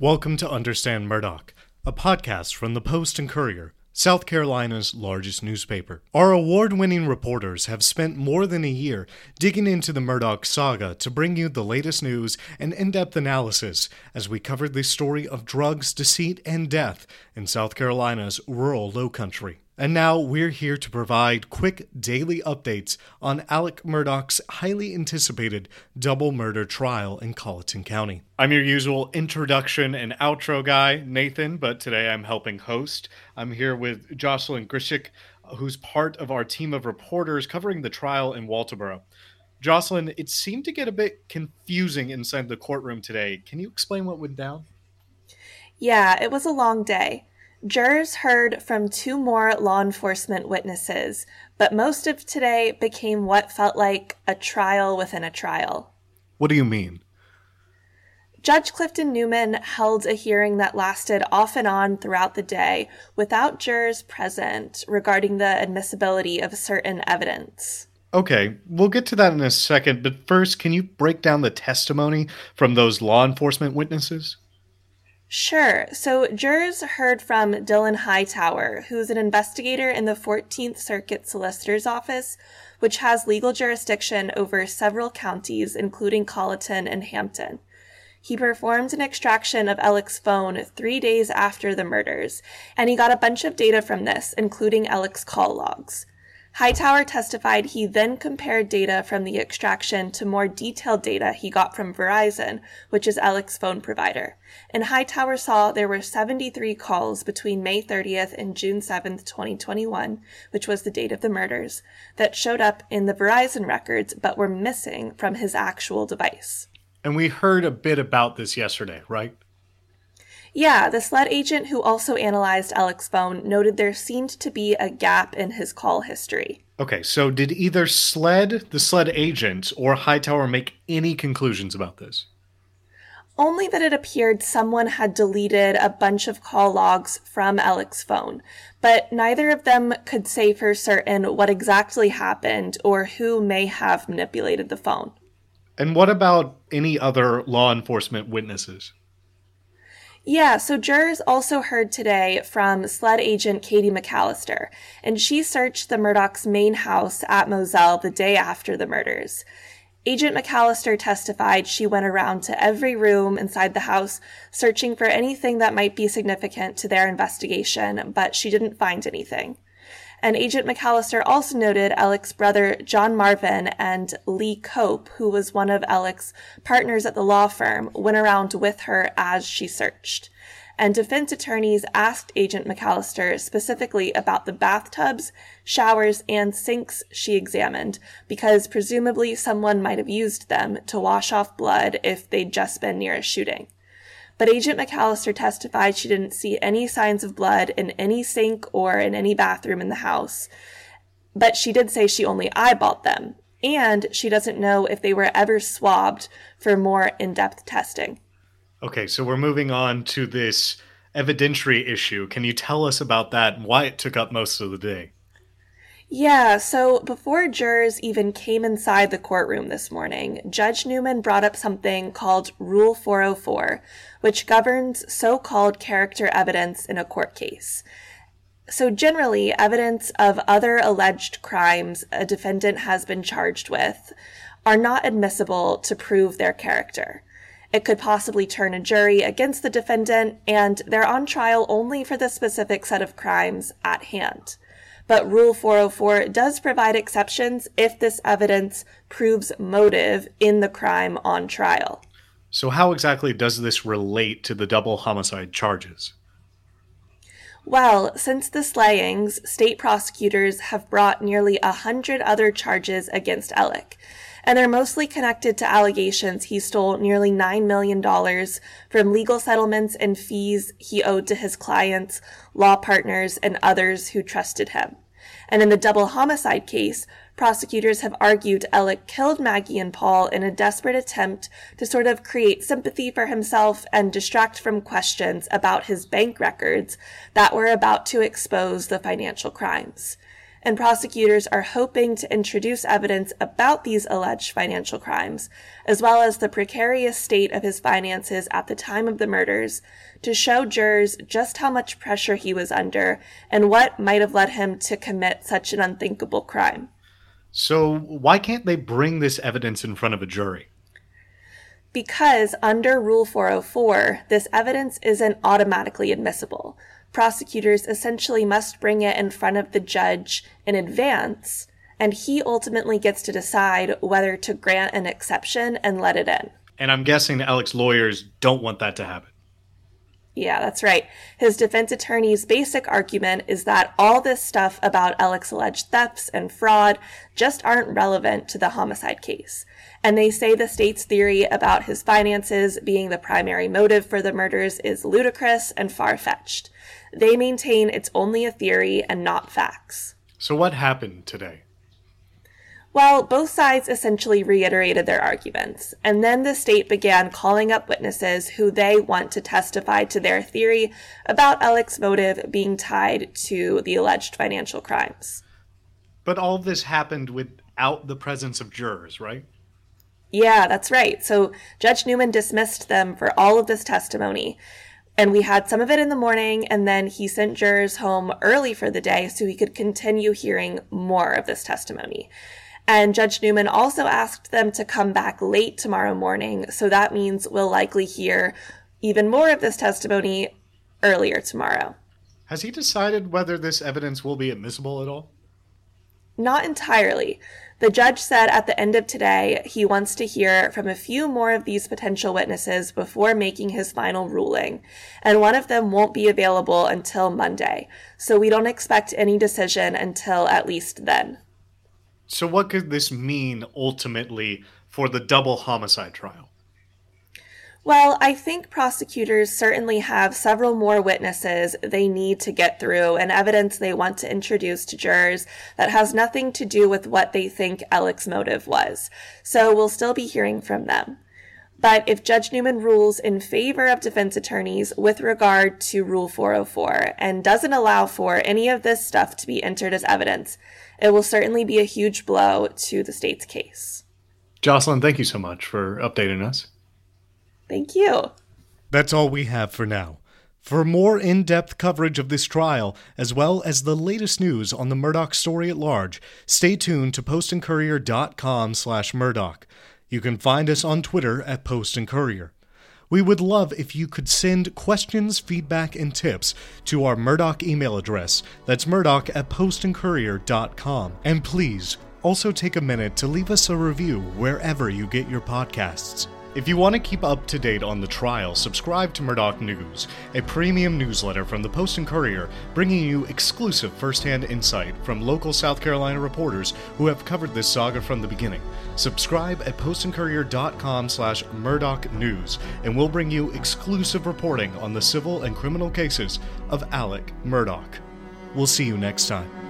Welcome to Understand Murdaugh, a podcast from the Post and Courier, South Carolina's largest newspaper. Our award winning reporters have spent more than a year digging into the Murdaugh saga to bring you the latest news and in depth analysis as we cover the story of drugs, deceit, and death in South Carolina's rural lowcountry. And now we're here to provide quick daily updates on Alex Murdaugh's highly anticipated double murder trial in Colleton County. I'm your usual introduction and outro guy, Nathan, but today I'm helping host. I'm here with Jocelyn Grzeszczak, who's part of our team of reporters covering the trial in Walterboro. Jocelyn, it seemed to get a bit confusing inside the courtroom today. Can you explain what went down? Yeah, it was a long day. Jurors heard from two more law enforcement witnesses, but most of today became what felt like a trial within a trial. What do you mean? Judge Clifton Newman held a hearing that lasted off and on throughout the day without jurors present regarding the admissibility of certain evidence. Okay, we'll get to that in a second, but first, can you break down the testimony from those law enforcement witnesses? Sure. So jurors heard from Dylan Hightower, who's an investigator in the 14th Circuit Solicitor's Office, which has legal jurisdiction over several counties, including Colleton and Hampton. He performed an extraction of Alex's phone three days after the murders, and he got a bunch of data from this, including Alex's call logs. Hightower testified he then compared data from the extraction to more detailed data he got from Verizon, which is Alex's phone provider. And Hightower saw there were 73 calls between May 30th and June 7th, 2021, which was the date of the murders, that showed up in the Verizon records but were missing from his actual device. And we heard a bit about this yesterday, right? Yeah, the SLED agent who also analyzed Alex's phone noted there seemed to be a gap in his call history. Okay, so did either SLED, the SLED agent, or Hightower make any conclusions about this? Only that it appeared someone had deleted a bunch of call logs from Alec's phone, but neither of them could say for certain what exactly happened or who may have manipulated the phone. And what about any other law enforcement witnesses? Yeah, so jurors also heard today from SLED agent Katie McAllister, and she searched the Murdaugh's main house at Moselle the day after the murders. Agent McAllister testified she went around to every room inside the house searching for anything that might be significant to their investigation, but she didn't find anything. And Agent McAllister also noted Alex's brother John Marvin and Lee Cope, who was one of Alex's partners at the law firm, went around with her as she searched. And defense attorneys asked Agent McAllister specifically about the bathtubs, showers, and sinks she examined, because presumably someone might have used them to wash off blood if they'd just been near a shooting. But Agent McAllister testified she didn't see any signs of blood in any sink or in any bathroom in the house. But she did say she only eyeballed them, and she doesn't know if they were ever swabbed for more in depth testing. Okay, so we're moving on to this evidentiary issue. Can you tell us about that and why it took up most of the day? Yeah, so before jurors even came inside the courtroom this morning, Judge Newman brought up something called Rule 404, which governs so called character evidence in a court case. So, generally, evidence of other alleged crimes a defendant has been charged with are not admissible to prove their character. It could possibly turn a jury against the defendant, and they're on trial only for the specific set of crimes at hand. But Rule 404 does provide exceptions if this evidence proves motive in the crime on trial. So, how exactly does this relate to the double homicide charges? Well, since the slayings, state prosecutors have brought nearly a hundred other charges against Alex, and they're mostly connected to allegations he stole nearly $9 million from legal settlements and fees he owed to his clients, law partners, and others who trusted him. And in the double homicide case, prosecutors have argued Alex killed Maggie and Paul in a desperate attempt to sort of create sympathy for himself and distract from questions about his bank records that were about to expose the financial crimes. And prosecutors are hoping to introduce evidence about these alleged financial crimes, as well as the precarious state of his finances at the time of the murders, to show jurors just how much pressure he was under and what might have led him to commit such an unthinkable crime. So, why can't they bring this evidence in front of a jury? Because under Rule 404, this evidence isn't automatically admissible. Prosecutors essentially must bring it in front of the judge in advance, and he ultimately gets to decide whether to grant an exception and let it in. And I'm guessing Alex's lawyers don't want that to happen. Yeah, that's right. His defense attorney's basic argument is that all this stuff about Alex's alleged thefts and fraud just aren't relevant to the homicide case. And they say the state's theory about his finances being the primary motive for the murders is ludicrous and far fetched. They maintain it's only a theory and not facts. So, what happened today? Well, both sides essentially reiterated their arguments, and then the state began calling up witnesses who they want to testify to their theory about Alex's motive being tied to the alleged financial crimes. But all this happened without the presence of jurors, right? Yeah, that's right. So Judge Newman dismissed them for all of this testimony. And we had some of it in the morning, and then he sent jurors home early for the day so he could continue hearing more of this testimony. And Judge Newman also asked them to come back late tomorrow morning. So that means we'll likely hear even more of this testimony earlier tomorrow. Has he decided whether this evidence will be admissible at all? Not entirely. The judge said at the end of today he wants to hear from a few more of these potential witnesses before making his final ruling, and one of them won't be available until Monday, so we don't expect any decision until at least then. So, what could this mean ultimately for the double homicide trial? Well, I think prosecutors certainly have several more witnesses they need to get through and evidence they want to introduce to jurors that has nothing to do with what they think Alex's motive was. So we'll still be hearing from them. But if Judge Newman rules in favor of defense attorneys with regard to Rule 404 and doesn't allow for any of this stuff to be entered as evidence, it will certainly be a huge blow to the state's case. Jocelyn, thank you so much for updating us. Thank you. That's all we have for now. For more in depth coverage of this trial, as well as the latest news on the Murdaugh story at large, stay tuned to postandcourier.com slash Murdaugh. You can find us on Twitter at Post and Courier. We would love if you could send questions, feedback, and tips to our Murdaugh email address. That's murdaugh at postandcourier.com. And please, also take a minute to leave us a review wherever you get your podcasts. If you want to keep up to date on the trial, subscribe to Murdaugh News, a premium newsletter from the Post and Courier, bringing you exclusive firsthand insight from local South Carolina reporters who have covered this saga from the beginning. Subscribe at postandcourier.com slash Murdaugh News, and we'll bring you exclusive reporting on the civil and criminal cases of Alex Murdaugh. We'll see you next time.